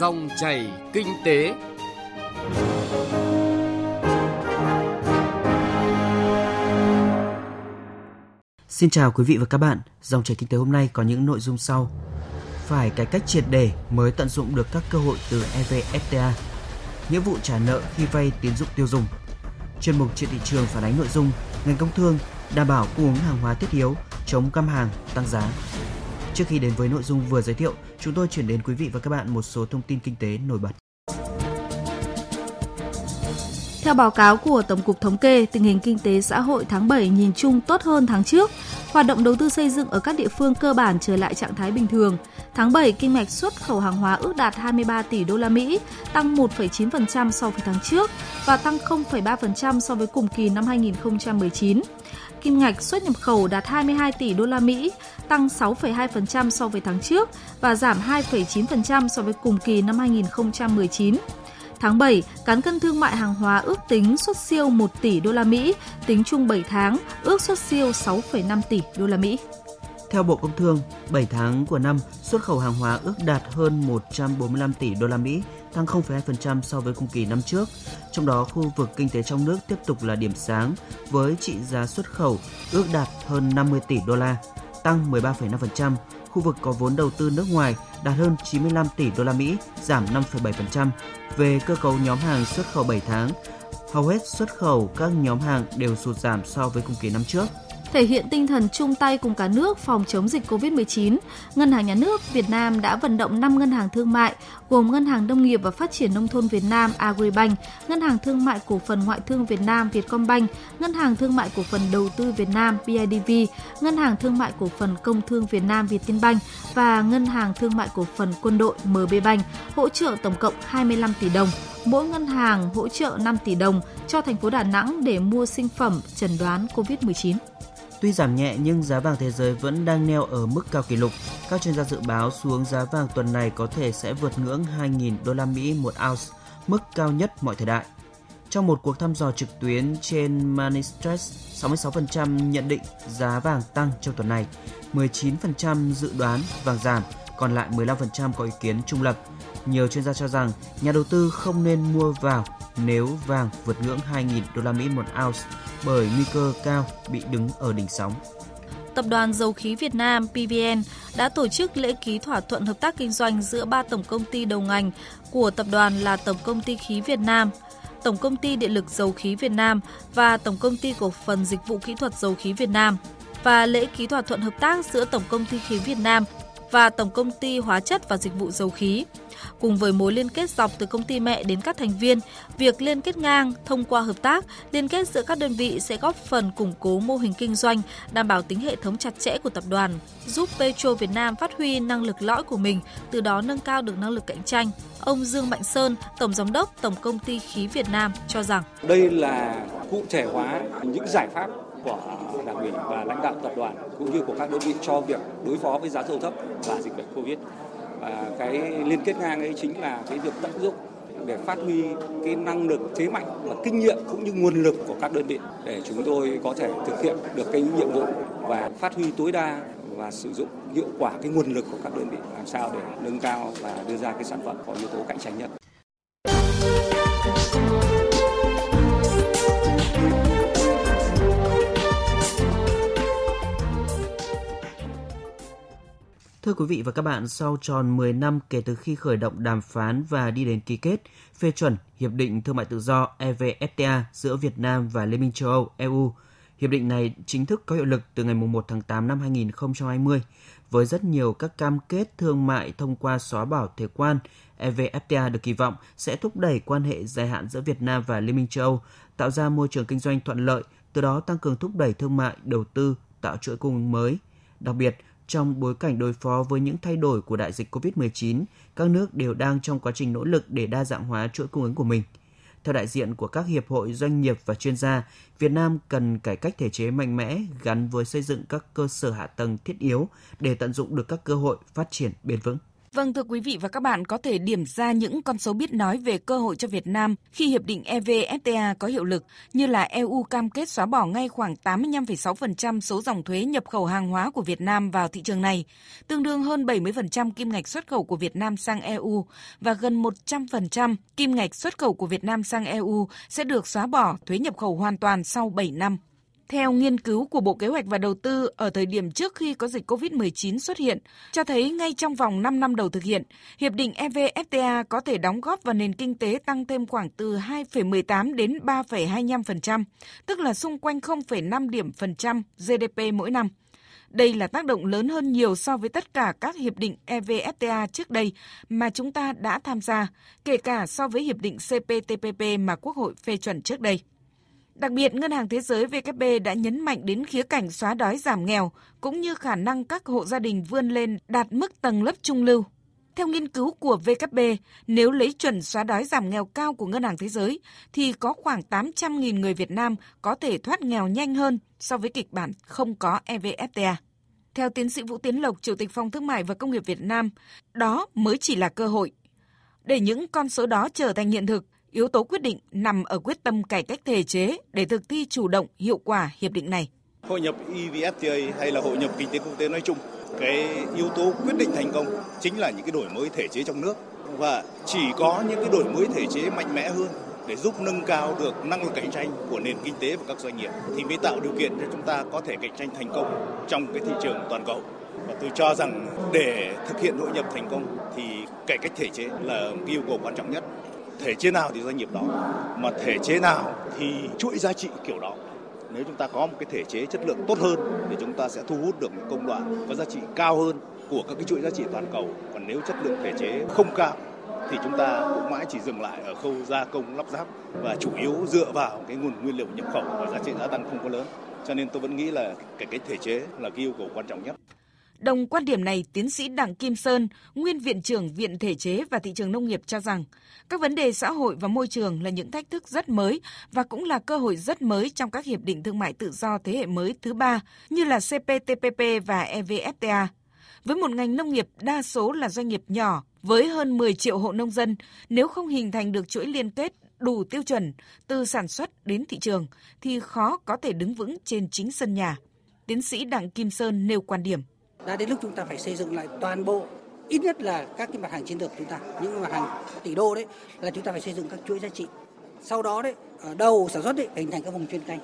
Dòng chảy kinh tế. Xin chào quý vị và các bạn. Dòng chảy kinh tế hôm nay có những nội dung sau. Phải cải cách triệt để mới tận dụng được các cơ hội từ EVFTA. Nghĩa vụ trả nợ khi vay tín dụng tiêu dùng. Chuyên mục trên thị trường phản ánh nội dung ngành công thương đảm bảo cung ứng hàng hóa thiết yếu, chống găm hàng, tăng giá. Trước khi đến với nội dung vừa giới thiệu, chúng tôi chuyển đến quý vị và các bạn một số thông tin kinh tế nổi bật. Theo báo cáo của Tổng cục Thống kê, tình hình kinh tế xã hội tháng 7 nhìn chung tốt hơn tháng trước. Hoạt động đầu tư xây dựng ở các địa phương cơ bản trở lại trạng thái bình thường. Tháng 7, kinh mạch xuất khẩu hàng hóa ước đạt 23 tỷ đô la Mỹ, tăng 1,9% so với tháng trước và tăng 0,3% so với cùng kỳ năm 2019 kim ngạch xuất nhập khẩu đạt 22 tỷ đô la Mỹ, tăng 6,2% so với tháng trước và giảm 2,9% so với cùng kỳ năm 2019. Tháng 7, cán cân thương mại hàng hóa ước tính xuất siêu 1 tỷ đô la Mỹ, tính chung 7 tháng ước xuất siêu 6,5 tỷ đô la Mỹ. Theo Bộ Công Thương, 7 tháng của năm, xuất khẩu hàng hóa ước đạt hơn 145 tỷ đô la Mỹ, tăng 0,2% so với cùng kỳ năm trước. Trong đó, khu vực kinh tế trong nước tiếp tục là điểm sáng với trị giá xuất khẩu ước đạt hơn 50 tỷ đô la, tăng 13,5%. Khu vực có vốn đầu tư nước ngoài đạt hơn 95 tỷ đô la Mỹ, giảm 5,7%. Về cơ cấu nhóm hàng xuất khẩu 7 tháng, hầu hết xuất khẩu các nhóm hàng đều sụt giảm so với cùng kỳ năm trước thể hiện tinh thần chung tay cùng cả nước phòng chống dịch COVID-19, Ngân hàng Nhà nước Việt Nam đã vận động 5 ngân hàng thương mại gồm Ngân hàng Nông nghiệp và Phát triển Nông thôn Việt Nam Agribank, Ngân hàng Thương mại Cổ phần Ngoại thương Việt Nam Vietcombank, Ngân hàng Thương mại Cổ phần Đầu tư Việt Nam BIDV, Ngân hàng Thương mại Cổ phần Công thương Việt Nam Vietinbank và Ngân hàng Thương mại Cổ phần Quân đội MBBank hỗ trợ tổng cộng 25 tỷ đồng mỗi ngân hàng hỗ trợ 5 tỷ đồng cho thành phố Đà Nẵng để mua sinh phẩm chẩn đoán COVID-19. Tuy giảm nhẹ nhưng giá vàng thế giới vẫn đang neo ở mức cao kỷ lục. Các chuyên gia dự báo xuống giá vàng tuần này có thể sẽ vượt ngưỡng 2.000 đô la Mỹ một ounce, mức cao nhất mọi thời đại. Trong một cuộc thăm dò trực tuyến trên Manistress, 66% nhận định giá vàng tăng trong tuần này, 19% dự đoán vàng giảm, còn lại 15% có ý kiến trung lập. Nhiều chuyên gia cho rằng nhà đầu tư không nên mua vào nếu vàng vượt ngưỡng 2.000 đô la Mỹ một ounce bởi nguy cơ cao bị đứng ở đỉnh sóng. Tập đoàn Dầu khí Việt Nam PVN đã tổ chức lễ ký thỏa thuận hợp tác kinh doanh giữa ba tổng công ty đầu ngành của tập đoàn là Tổng công ty khí Việt Nam, Tổng công ty Điện lực Dầu khí Việt Nam và Tổng công ty cổ phần Dịch vụ Kỹ thuật Dầu khí Việt Nam và lễ ký thỏa thuận hợp tác giữa Tổng công ty khí Việt Nam và Tổng công ty Hóa chất và Dịch vụ Dầu khí. Cùng với mối liên kết dọc từ công ty mẹ đến các thành viên, việc liên kết ngang thông qua hợp tác, liên kết giữa các đơn vị sẽ góp phần củng cố mô hình kinh doanh, đảm bảo tính hệ thống chặt chẽ của tập đoàn, giúp Petro Việt Nam phát huy năng lực lõi của mình, từ đó nâng cao được năng lực cạnh tranh. Ông Dương Mạnh Sơn, Tổng Giám đốc Tổng Công ty Khí Việt Nam cho rằng Đây là cụ thể hóa những giải pháp của đảng ủy và lãnh đạo tập đoàn cũng như của các đơn vị cho việc đối phó với giá dầu thấp và dịch bệnh Covid. Và cái liên kết ngang ấy chính là cái việc tận dụng để phát huy cái năng lực, thế mạnh và kinh nghiệm cũng như nguồn lực của các đơn vị để chúng tôi có thể thực hiện được cái nhiệm vụ và phát huy tối đa và sử dụng hiệu quả cái nguồn lực của các đơn vị làm sao để nâng cao và đưa ra cái sản phẩm có yếu tố cạnh tranh nhất. Thưa quý vị và các bạn, sau tròn 10 năm kể từ khi khởi động đàm phán và đi đến ký kết, phê chuẩn Hiệp định Thương mại Tự do EVFTA giữa Việt Nam và Liên minh châu Âu EU, Hiệp định này chính thức có hiệu lực từ ngày 1 tháng 8 năm 2020 với rất nhiều các cam kết thương mại thông qua xóa bỏ thuế quan. EVFTA được kỳ vọng sẽ thúc đẩy quan hệ dài hạn giữa Việt Nam và Liên minh châu Âu, tạo ra môi trường kinh doanh thuận lợi, từ đó tăng cường thúc đẩy thương mại, đầu tư, tạo chuỗi cung ứng mới. Đặc biệt, trong bối cảnh đối phó với những thay đổi của đại dịch COVID-19, các nước đều đang trong quá trình nỗ lực để đa dạng hóa chuỗi cung ứng của mình. Theo đại diện của các hiệp hội doanh nghiệp và chuyên gia, Việt Nam cần cải cách thể chế mạnh mẽ gắn với xây dựng các cơ sở hạ tầng thiết yếu để tận dụng được các cơ hội phát triển bền vững. Vâng thưa quý vị và các bạn có thể điểm ra những con số biết nói về cơ hội cho Việt Nam khi hiệp định EVFTA có hiệu lực như là EU cam kết xóa bỏ ngay khoảng 85,6% số dòng thuế nhập khẩu hàng hóa của Việt Nam vào thị trường này, tương đương hơn 70% kim ngạch xuất khẩu của Việt Nam sang EU và gần 100% kim ngạch xuất khẩu của Việt Nam sang EU sẽ được xóa bỏ thuế nhập khẩu hoàn toàn sau 7 năm. Theo nghiên cứu của Bộ Kế hoạch và Đầu tư ở thời điểm trước khi có dịch COVID-19 xuất hiện, cho thấy ngay trong vòng 5 năm đầu thực hiện, Hiệp định EVFTA có thể đóng góp vào nền kinh tế tăng thêm khoảng từ 2,18 đến 3,25%, tức là xung quanh 0,5 điểm phần trăm GDP mỗi năm. Đây là tác động lớn hơn nhiều so với tất cả các hiệp định EVFTA trước đây mà chúng ta đã tham gia, kể cả so với hiệp định CPTPP mà Quốc hội phê chuẩn trước đây. Đặc biệt, Ngân hàng Thế giới VKB đã nhấn mạnh đến khía cạnh xóa đói giảm nghèo, cũng như khả năng các hộ gia đình vươn lên đạt mức tầng lớp trung lưu. Theo nghiên cứu của VKB, nếu lấy chuẩn xóa đói giảm nghèo cao của Ngân hàng Thế giới, thì có khoảng 800.000 người Việt Nam có thể thoát nghèo nhanh hơn so với kịch bản không có EVFTA. Theo tiến sĩ Vũ Tiến Lộc, Chủ tịch Phòng Thương mại và Công nghiệp Việt Nam, đó mới chỉ là cơ hội. Để những con số đó trở thành hiện thực, Yếu tố quyết định nằm ở quyết tâm cải cách thể chế để thực thi chủ động, hiệu quả hiệp định này. Hội nhập EVFTA hay là hội nhập kinh tế quốc tế nói chung, cái yếu tố quyết định thành công chính là những cái đổi mới thể chế trong nước và chỉ có những cái đổi mới thể chế mạnh mẽ hơn để giúp nâng cao được năng lực cạnh tranh của nền kinh tế và các doanh nghiệp thì mới tạo điều kiện cho chúng ta có thể cạnh tranh thành công trong cái thị trường toàn cầu. Và tôi cho rằng để thực hiện hội nhập thành công thì cải cách thể chế là yêu cầu quan trọng nhất thể chế nào thì doanh nghiệp đó, mà thể chế nào thì chuỗi giá trị kiểu đó. Nếu chúng ta có một cái thể chế chất lượng tốt hơn thì chúng ta sẽ thu hút được những công đoạn có giá trị cao hơn của các cái chuỗi giá trị toàn cầu. Còn nếu chất lượng thể chế không cao thì chúng ta cũng mãi chỉ dừng lại ở khâu gia công, lắp ráp và chủ yếu dựa vào cái nguồn nguyên liệu nhập khẩu và giá trị gia tăng không có lớn. Cho nên tôi vẫn nghĩ là cái cái thể chế là cái yêu cầu quan trọng nhất. Đồng quan điểm này, tiến sĩ Đặng Kim Sơn, nguyên viện trưởng Viện Thể chế và Thị trường Nông nghiệp cho rằng, các vấn đề xã hội và môi trường là những thách thức rất mới và cũng là cơ hội rất mới trong các hiệp định thương mại tự do thế hệ mới thứ ba như là CPTPP và EVFTA. Với một ngành nông nghiệp đa số là doanh nghiệp nhỏ với hơn 10 triệu hộ nông dân, nếu không hình thành được chuỗi liên kết đủ tiêu chuẩn từ sản xuất đến thị trường thì khó có thể đứng vững trên chính sân nhà. Tiến sĩ Đặng Kim Sơn nêu quan điểm đã đến lúc chúng ta phải xây dựng lại toàn bộ, ít nhất là các cái mặt hàng chiến lược chúng ta. Những mặt hàng tỷ đô đấy là chúng ta phải xây dựng các chuỗi giá trị. Sau đó đấy, ở đầu sản xuất đấy, hình thành các vùng chuyên canh.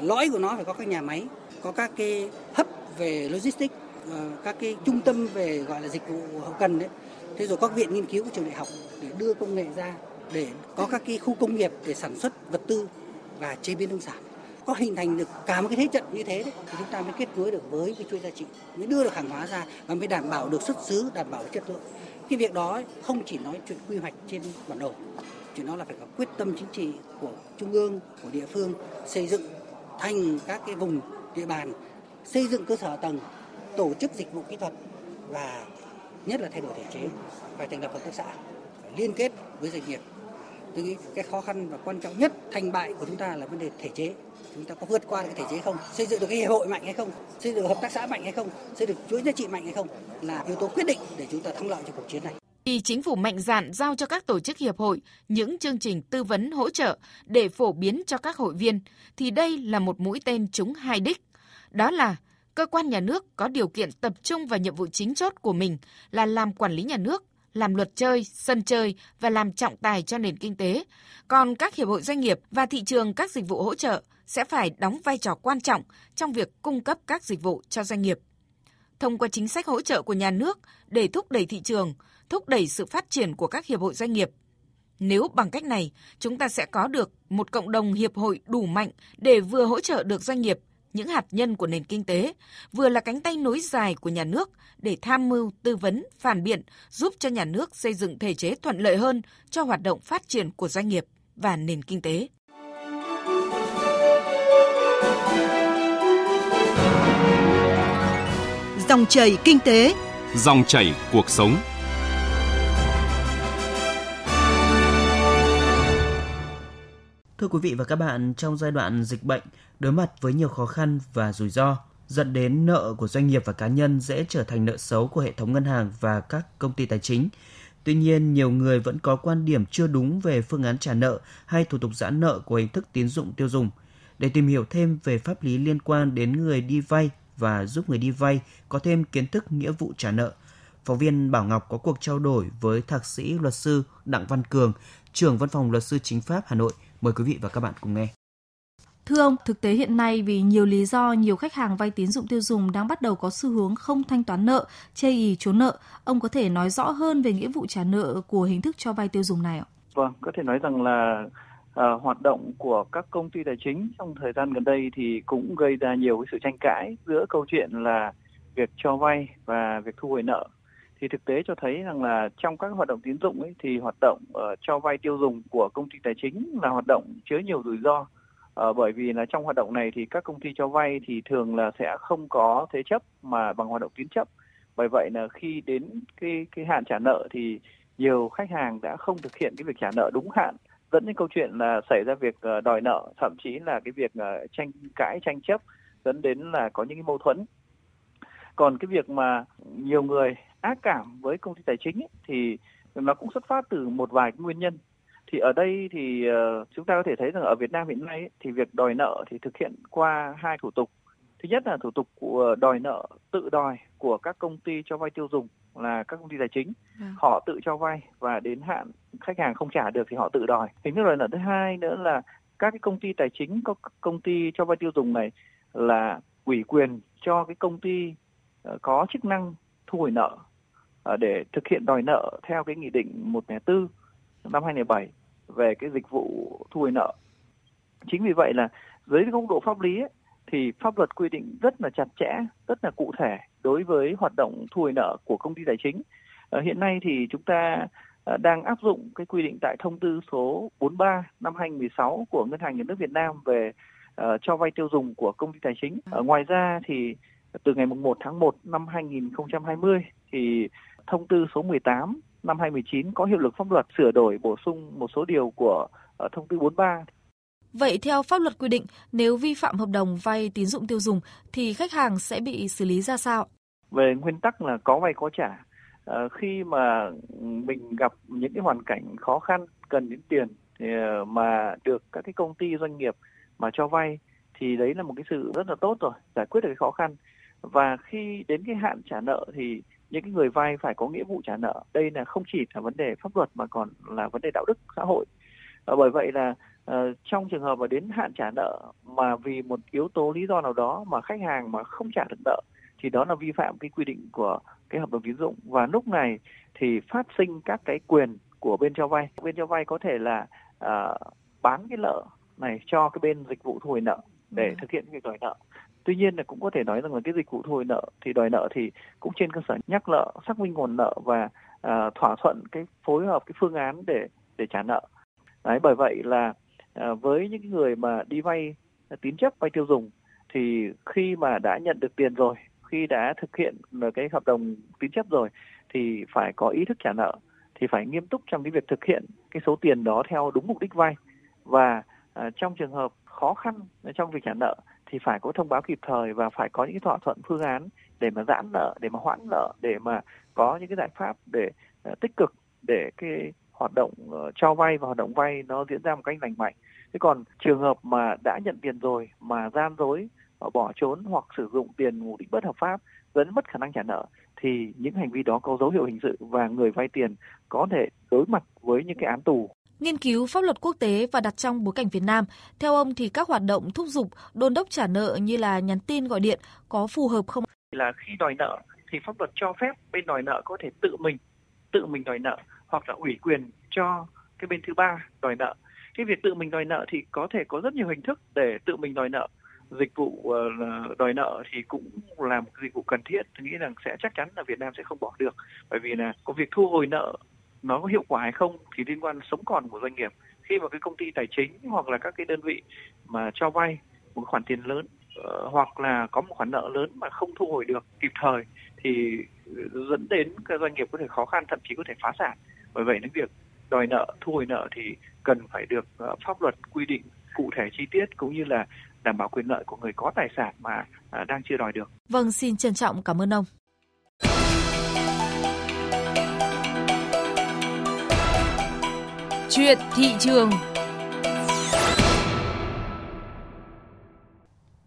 Lõi của nó phải có các nhà máy, có các cái hấp về logistics ờ, các cái trung tâm về gọi là dịch vụ hậu cần đấy. Thế rồi các viện nghiên cứu của trường đại học để đưa công nghệ ra, để có các cái khu công nghiệp để sản xuất vật tư và chế biến nông sản có hình thành được cả một cái thế trận như thế đấy, thì chúng ta mới kết nối được với cái chuỗi giá trị mới đưa được hàng hóa ra và mới đảm bảo được xuất xứ đảm bảo được chất lượng. Cái việc đó không chỉ nói chuyện quy hoạch trên bản đồ chuyện đó là phải có quyết tâm chính trị của trung ương của địa phương xây dựng thành các cái vùng địa bàn xây dựng cơ sở tầng tổ chức dịch vụ kỹ thuật và nhất là thay đổi thể chế phải thành lập hợp tác xã phải liên kết với doanh nghiệp. Tôi nghĩ cái khó khăn và quan trọng nhất thành bại của chúng ta là vấn đề thể chế chúng ta có vượt qua cái thể chế không? Xây dựng được cái hiệp hội mạnh hay không? Xây dựng được hợp tác xã mạnh hay không? Xây dựng chuỗi giá trị mạnh hay không? Là yếu tố quyết định để chúng ta thắng lợi trong cuộc chiến này. Thì chính phủ mạnh dạn giao cho các tổ chức hiệp hội những chương trình tư vấn hỗ trợ để phổ biến cho các hội viên thì đây là một mũi tên trúng hai đích. Đó là cơ quan nhà nước có điều kiện tập trung vào nhiệm vụ chính chốt của mình là làm quản lý nhà nước làm luật chơi, sân chơi và làm trọng tài cho nền kinh tế. Còn các hiệp hội doanh nghiệp và thị trường các dịch vụ hỗ trợ sẽ phải đóng vai trò quan trọng trong việc cung cấp các dịch vụ cho doanh nghiệp. Thông qua chính sách hỗ trợ của nhà nước để thúc đẩy thị trường, thúc đẩy sự phát triển của các hiệp hội doanh nghiệp. Nếu bằng cách này, chúng ta sẽ có được một cộng đồng hiệp hội đủ mạnh để vừa hỗ trợ được doanh nghiệp những hạt nhân của nền kinh tế, vừa là cánh tay nối dài của nhà nước để tham mưu, tư vấn, phản biện, giúp cho nhà nước xây dựng thể chế thuận lợi hơn cho hoạt động phát triển của doanh nghiệp và nền kinh tế. Dòng chảy kinh tế, dòng chảy cuộc sống. Thưa quý vị và các bạn, trong giai đoạn dịch bệnh, đối mặt với nhiều khó khăn và rủi ro, dẫn đến nợ của doanh nghiệp và cá nhân dễ trở thành nợ xấu của hệ thống ngân hàng và các công ty tài chính. Tuy nhiên, nhiều người vẫn có quan điểm chưa đúng về phương án trả nợ hay thủ tục giãn nợ của hình thức tín dụng tiêu dùng. Để tìm hiểu thêm về pháp lý liên quan đến người đi vay và giúp người đi vay có thêm kiến thức nghĩa vụ trả nợ, phóng viên Bảo Ngọc có cuộc trao đổi với thạc sĩ luật sư Đặng Văn Cường, trưởng văn phòng luật sư chính pháp Hà Nội. Mời quý vị và các bạn cùng nghe. Thưa ông, thực tế hiện nay vì nhiều lý do nhiều khách hàng vay tín dụng tiêu dùng đang bắt đầu có xu hướng không thanh toán nợ, chê ý trốn nợ. Ông có thể nói rõ hơn về nghĩa vụ trả nợ của hình thức cho vay tiêu dùng này ạ? Vâng, có thể nói rằng là uh, hoạt động của các công ty tài chính trong thời gian gần đây thì cũng gây ra nhiều cái sự tranh cãi giữa câu chuyện là việc cho vay và việc thu hồi nợ. Thì thực tế cho thấy rằng là trong các hoạt động tín dụng ấy, thì hoạt động uh, cho vay tiêu dùng của công ty tài chính là hoạt động chứa nhiều rủi ro uh, bởi vì là trong hoạt động này thì các công ty cho vay thì thường là sẽ không có thế chấp mà bằng hoạt động tín chấp. Bởi vậy là khi đến cái cái hạn trả nợ thì nhiều khách hàng đã không thực hiện cái việc trả nợ đúng hạn dẫn đến câu chuyện là xảy ra việc ờ, đòi nợ thậm chí là cái việc ờ, tranh cãi tranh chấp dẫn đến là có những cái mâu thuẫn. Còn cái việc mà nhiều người ác cảm với công ty tài chính ấy, thì nó cũng xuất phát từ một vài nguyên nhân. Thì ở đây thì ờ, chúng ta có thể thấy rằng ở Việt Nam hiện nay ấy, thì việc đòi nợ thì thực hiện qua hai thủ tục. Thứ nhất là thủ tục của đòi nợ tự đòi của các công ty cho vay tiêu dùng là các công ty tài chính. À. Họ tự cho vay và đến hạn khách hàng không trả được thì họ tự đòi. Hình thức đòi nợ thứ hai nữa là các cái công ty tài chính có công ty cho vay tiêu dùng này là ủy quyền cho cái công ty uh, có chức năng thu hồi nợ uh, để thực hiện đòi nợ theo cái nghị định 104 năm 2007 về cái dịch vụ thu hồi nợ. Chính vì vậy là dưới góc độ pháp lý ấy, thì pháp luật quy định rất là chặt chẽ, rất là cụ thể đối với hoạt động thu hồi nợ của công ty tài chính. À, hiện nay thì chúng ta à, đang áp dụng cái quy định tại thông tư số 43 năm 2016 của Ngân hàng Nhà nước Việt Nam về uh, cho vay tiêu dùng của công ty tài chính. Uh, ngoài ra thì từ ngày 1 tháng 1 năm 2020 thì thông tư số 18 năm 2019 có hiệu lực pháp luật sửa đổi bổ sung một số điều của thông tư 43. Vậy theo pháp luật quy định, nếu vi phạm hợp đồng vay tín dụng tiêu dùng thì khách hàng sẽ bị xử lý ra sao? Về nguyên tắc là có vay có trả. À, khi mà mình gặp những cái hoàn cảnh khó khăn cần đến tiền thì, ờ, mà được các cái công ty doanh nghiệp mà cho vay thì đấy là một cái sự rất là tốt rồi, giải quyết được cái khó khăn. Và khi đến cái hạn trả nợ thì những cái người vay phải có nghĩa vụ trả nợ đây là không chỉ là vấn đề pháp luật mà còn là vấn đề đạo đức xã hội à, bởi vậy là uh, trong trường hợp mà đến hạn trả nợ mà vì một yếu tố lý do nào đó mà khách hàng mà không trả được nợ thì đó là vi phạm cái quy định của cái hợp đồng tín dụng. Và lúc này thì phát sinh các cái quyền của bên cho vay. Bên cho vay có thể là uh, bán cái nợ này cho cái bên dịch vụ thu hồi nợ để ừ. thực hiện việc đòi nợ. Tuy nhiên là cũng có thể nói rằng là cái dịch vụ thu hồi nợ thì đòi nợ thì cũng trên cơ sở nhắc nợ xác minh nguồn nợ và à, thỏa thuận cái phối hợp cái phương án để để trả nợ. Đấy bởi vậy là à, với những người mà đi vay à, tín chấp vay tiêu dùng thì khi mà đã nhận được tiền rồi khi đã thực hiện cái hợp đồng tín chấp rồi thì phải có ý thức trả nợ thì phải nghiêm túc trong cái việc thực hiện cái số tiền đó theo đúng mục đích vay và à, trong trường hợp khó khăn trong việc trả nợ thì phải có thông báo kịp thời và phải có những thỏa thuận phương án để mà giãn nợ, để mà hoãn nợ, để mà có những cái giải pháp để uh, tích cực để cái hoạt động uh, cho vay và hoạt động vay nó diễn ra một cách lành mạnh. Thế còn trường hợp mà đã nhận tiền rồi mà gian dối, bỏ trốn hoặc sử dụng tiền mục đích bất hợp pháp dẫn mất khả năng trả nợ thì những hành vi đó có dấu hiệu hình sự và người vay tiền có thể đối mặt với những cái án tù nghiên cứu pháp luật quốc tế và đặt trong bối cảnh Việt Nam. Theo ông thì các hoạt động thúc giục, đôn đốc trả nợ như là nhắn tin gọi điện có phù hợp không? Là khi đòi nợ thì pháp luật cho phép bên đòi nợ có thể tự mình tự mình đòi nợ hoặc là ủy quyền cho cái bên thứ ba đòi nợ. Cái việc tự mình đòi nợ thì có thể có rất nhiều hình thức để tự mình đòi nợ. Dịch vụ ờ, đòi nợ thì cũng là một dịch vụ cần thiết. Tôi nghĩ rằng sẽ chắc chắn là Việt Nam sẽ không bỏ được. Bởi vì là có việc thu hồi nợ nó có hiệu quả hay không thì liên quan sống còn của doanh nghiệp khi mà cái công ty tài chính hoặc là các cái đơn vị mà cho vay một khoản tiền lớn ờ, hoặc là có một khoản nợ lớn mà không thu hồi được kịp thời thì dẫn đến các doanh nghiệp có thể khó khăn, thậm chí có thể phá sản bởi vậy nên việc đòi nợ thu hồi nợ thì cần phải được uh, pháp luật quy định cụ thể chi tiết cũng như là đảm bảo quyền lợi của người có tài sản mà à, đang chưa đòi được. Vâng, xin trân trọng cảm ơn ông. Chuyện thị trường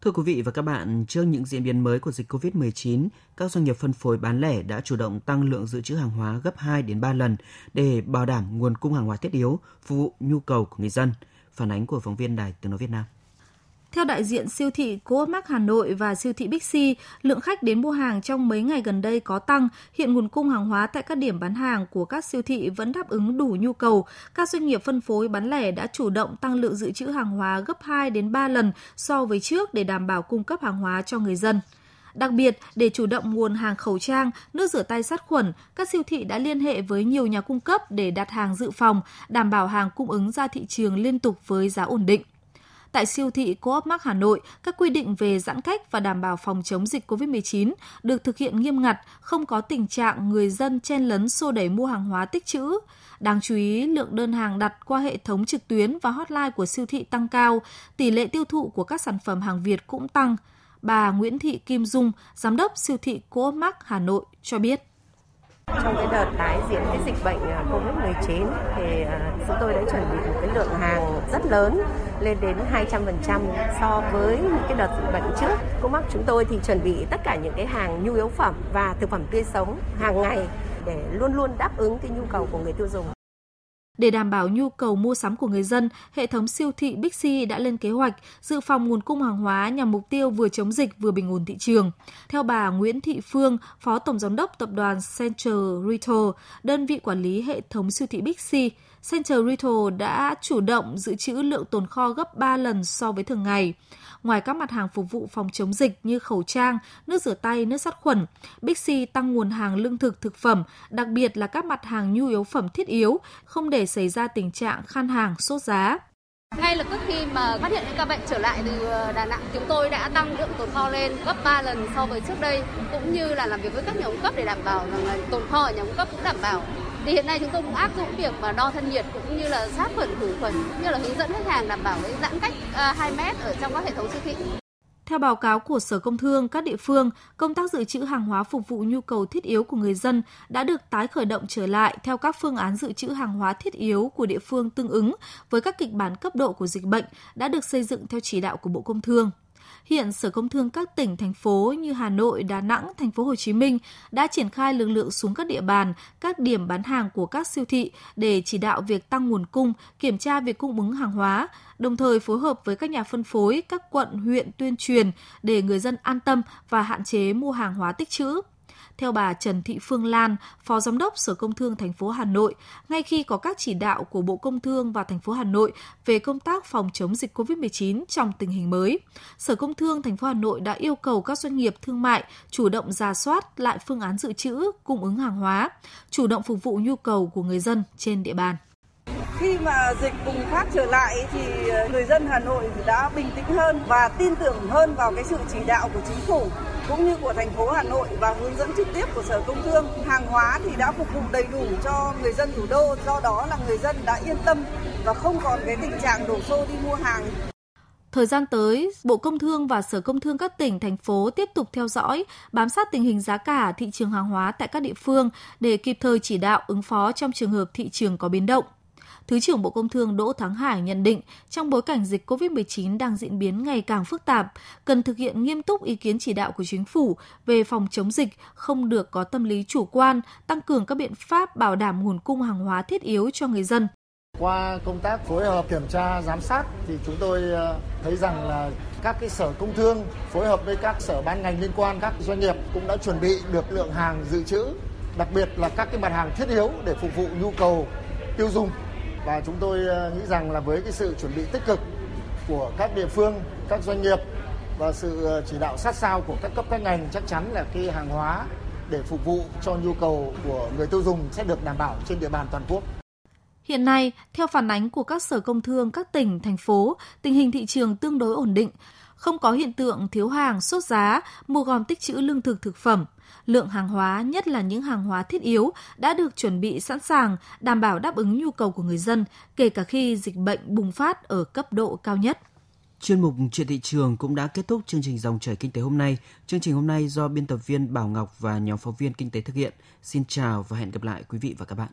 Thưa quý vị và các bạn, trước những diễn biến mới của dịch COVID-19, các doanh nghiệp phân phối bán lẻ đã chủ động tăng lượng dự trữ hàng hóa gấp 2 đến 3 lần để bảo đảm nguồn cung hàng hóa thiết yếu, phục vụ nhu cầu của người dân. Phản ánh của phóng viên Đài Tiếng nói Việt Nam. Theo đại diện siêu thị Coopmart Hà Nội và siêu thị Bixi, lượng khách đến mua hàng trong mấy ngày gần đây có tăng. Hiện nguồn cung hàng hóa tại các điểm bán hàng của các siêu thị vẫn đáp ứng đủ nhu cầu. Các doanh nghiệp phân phối bán lẻ đã chủ động tăng lượng dự trữ hàng hóa gấp 2 đến 3 lần so với trước để đảm bảo cung cấp hàng hóa cho người dân. Đặc biệt, để chủ động nguồn hàng khẩu trang, nước rửa tay sát khuẩn, các siêu thị đã liên hệ với nhiều nhà cung cấp để đặt hàng dự phòng, đảm bảo hàng cung ứng ra thị trường liên tục với giá ổn định. Tại siêu thị Coop Mart Hà Nội, các quy định về giãn cách và đảm bảo phòng chống dịch COVID-19 được thực hiện nghiêm ngặt, không có tình trạng người dân chen lấn xô đẩy mua hàng hóa tích trữ. Đáng chú ý, lượng đơn hàng đặt qua hệ thống trực tuyến và hotline của siêu thị tăng cao, tỷ lệ tiêu thụ của các sản phẩm hàng Việt cũng tăng. Bà Nguyễn Thị Kim Dung, giám đốc siêu thị Coop Mart Hà Nội cho biết. Trong cái đợt tái diễn cái dịch bệnh à, Covid-19 thì à, chúng tôi đã chuẩn bị một cái lượng hàng rất lớn, lên đến 200% so với những cái đợt dịch bệnh trước. Comac chúng tôi thì chuẩn bị tất cả những cái hàng nhu yếu phẩm và thực phẩm tươi sống hàng ngày để luôn luôn đáp ứng cái nhu cầu của người tiêu dùng. Để đảm bảo nhu cầu mua sắm của người dân, hệ thống siêu thị Bixi đã lên kế hoạch dự phòng nguồn cung hàng hóa nhằm mục tiêu vừa chống dịch vừa bình ổn thị trường. Theo bà Nguyễn Thị Phương, Phó Tổng Giám đốc Tập đoàn Central Retail, đơn vị quản lý hệ thống siêu thị Bixi, Central Retail đã chủ động dự trữ lượng tồn kho gấp 3 lần so với thường ngày. Ngoài các mặt hàng phục vụ phòng chống dịch như khẩu trang, nước rửa tay, nước sát khuẩn, Bixi tăng nguồn hàng lương thực thực phẩm, đặc biệt là các mặt hàng nhu yếu phẩm thiết yếu, không để xảy ra tình trạng khan hàng, sốt giá. Ngay lập tức khi mà phát hiện những ca bệnh trở lại từ ờ, Đà Nẵng, chúng tôi đã tăng lượng tồn kho lên gấp 3 lần so với trước đây, cũng như là làm việc với các nhà cung cấp để đảm bảo rằng tồn kho ở nhà cung cấp cũng đảm bảo thì hiện nay chúng tôi cũng áp dụng việc mà đo thân nhiệt cũng như là sát khuẩn khử khuẩn cũng như là hướng dẫn khách hàng đảm bảo cái giãn cách à, 2 mét ở trong các hệ thống siêu thị. Theo báo cáo của Sở Công Thương, các địa phương, công tác dự trữ hàng hóa phục vụ nhu cầu thiết yếu của người dân đã được tái khởi động trở lại theo các phương án dự trữ hàng hóa thiết yếu của địa phương tương ứng với các kịch bản cấp độ của dịch bệnh đã được xây dựng theo chỉ đạo của Bộ Công Thương. Hiện Sở Công Thương các tỉnh thành phố như Hà Nội, Đà Nẵng, thành phố Hồ Chí Minh đã triển khai lực lượng xuống các địa bàn, các điểm bán hàng của các siêu thị để chỉ đạo việc tăng nguồn cung, kiểm tra việc cung ứng hàng hóa, đồng thời phối hợp với các nhà phân phối, các quận, huyện tuyên truyền để người dân an tâm và hạn chế mua hàng hóa tích trữ. Theo bà Trần Thị Phương Lan, Phó Giám đốc Sở Công Thương thành phố Hà Nội, ngay khi có các chỉ đạo của Bộ Công Thương và thành phố Hà Nội về công tác phòng chống dịch COVID-19 trong tình hình mới, Sở Công Thương thành phố Hà Nội đã yêu cầu các doanh nghiệp thương mại chủ động ra soát lại phương án dự trữ, cung ứng hàng hóa, chủ động phục vụ nhu cầu của người dân trên địa bàn. Khi mà dịch bùng phát trở lại thì ờ, người dân Hà Nội đã bình tĩnh hơn và tin tưởng hơn vào cái sự chỉ đạo của chính phủ cũng như của thành phố Hà Nội và hướng dẫn trực tiếp của Sở Công Thương. Hàng hóa thì đã phục vụ đầy đủ cho người dân thủ đô, do đó là người dân đã yên tâm và không còn cái tình trạng đổ xô đi mua hàng Thời gian tới, Bộ Công Thương và Sở Công Thương các tỉnh, thành phố tiếp tục theo dõi, bám sát tình hình giá cả thị trường hàng hóa tại các địa phương để kịp thời chỉ đạo ứng phó trong trường hợp thị trường có biến động. Thứ trưởng Bộ Công Thương Đỗ Thắng Hải nhận định, trong bối cảnh dịch COVID-19 đang diễn biến ngày càng phức tạp, cần thực hiện nghiêm túc ý kiến chỉ đạo của chính phủ về phòng chống dịch, không được có tâm lý chủ quan, tăng cường các biện pháp bảo đảm nguồn cung hàng hóa thiết yếu cho người dân. Qua công tác phối hợp kiểm tra giám sát thì chúng tôi ờ, thấy rằng là các cái sở công thương phối hợp với các sở ban ngành liên quan, các doanh nghiệp cũng đã chuẩn bị được lượng hàng dự trữ, đặc biệt là các cái mặt hàng thiết yếu để phục vụ nhu cầu tiêu dùng và chúng tôi ờ, nghĩ rằng là với cái sự chuẩn bị tích cực của các địa phương, các doanh nghiệp và sự ờ, chỉ đạo sát sao của các cấp các ngành chắc chắn là cái hàng hóa để phục vụ cho nhu cầu của người tiêu dùng sẽ được đảm bảo trên địa bàn toàn quốc. Hiện nay, theo phản ánh của các sở công thương các tỉnh, thành phố, tình hình thị trường tương đối ổn định, không có hiện tượng thiếu hàng, sốt giá, mua gom tích trữ lương thực thực phẩm – lượng hàng hóa, nhất là những hàng hóa thiết yếu, đã được chuẩn bị sẵn sàng, đảm bảo đáp ứng nhu cầu của người dân, kể cả khi dịch bệnh bùng phát ở cấp độ cao nhất. Chuyên mục chuyện thị trường cũng đã kết thúc chương trình dòng chảy kinh tế hôm nay. Chương trình hôm nay do biên tập viên Bảo Ngọc và nhóm phóng viên kinh tế thực hiện. Xin chào và hẹn gặp lại quý vị và các bạn.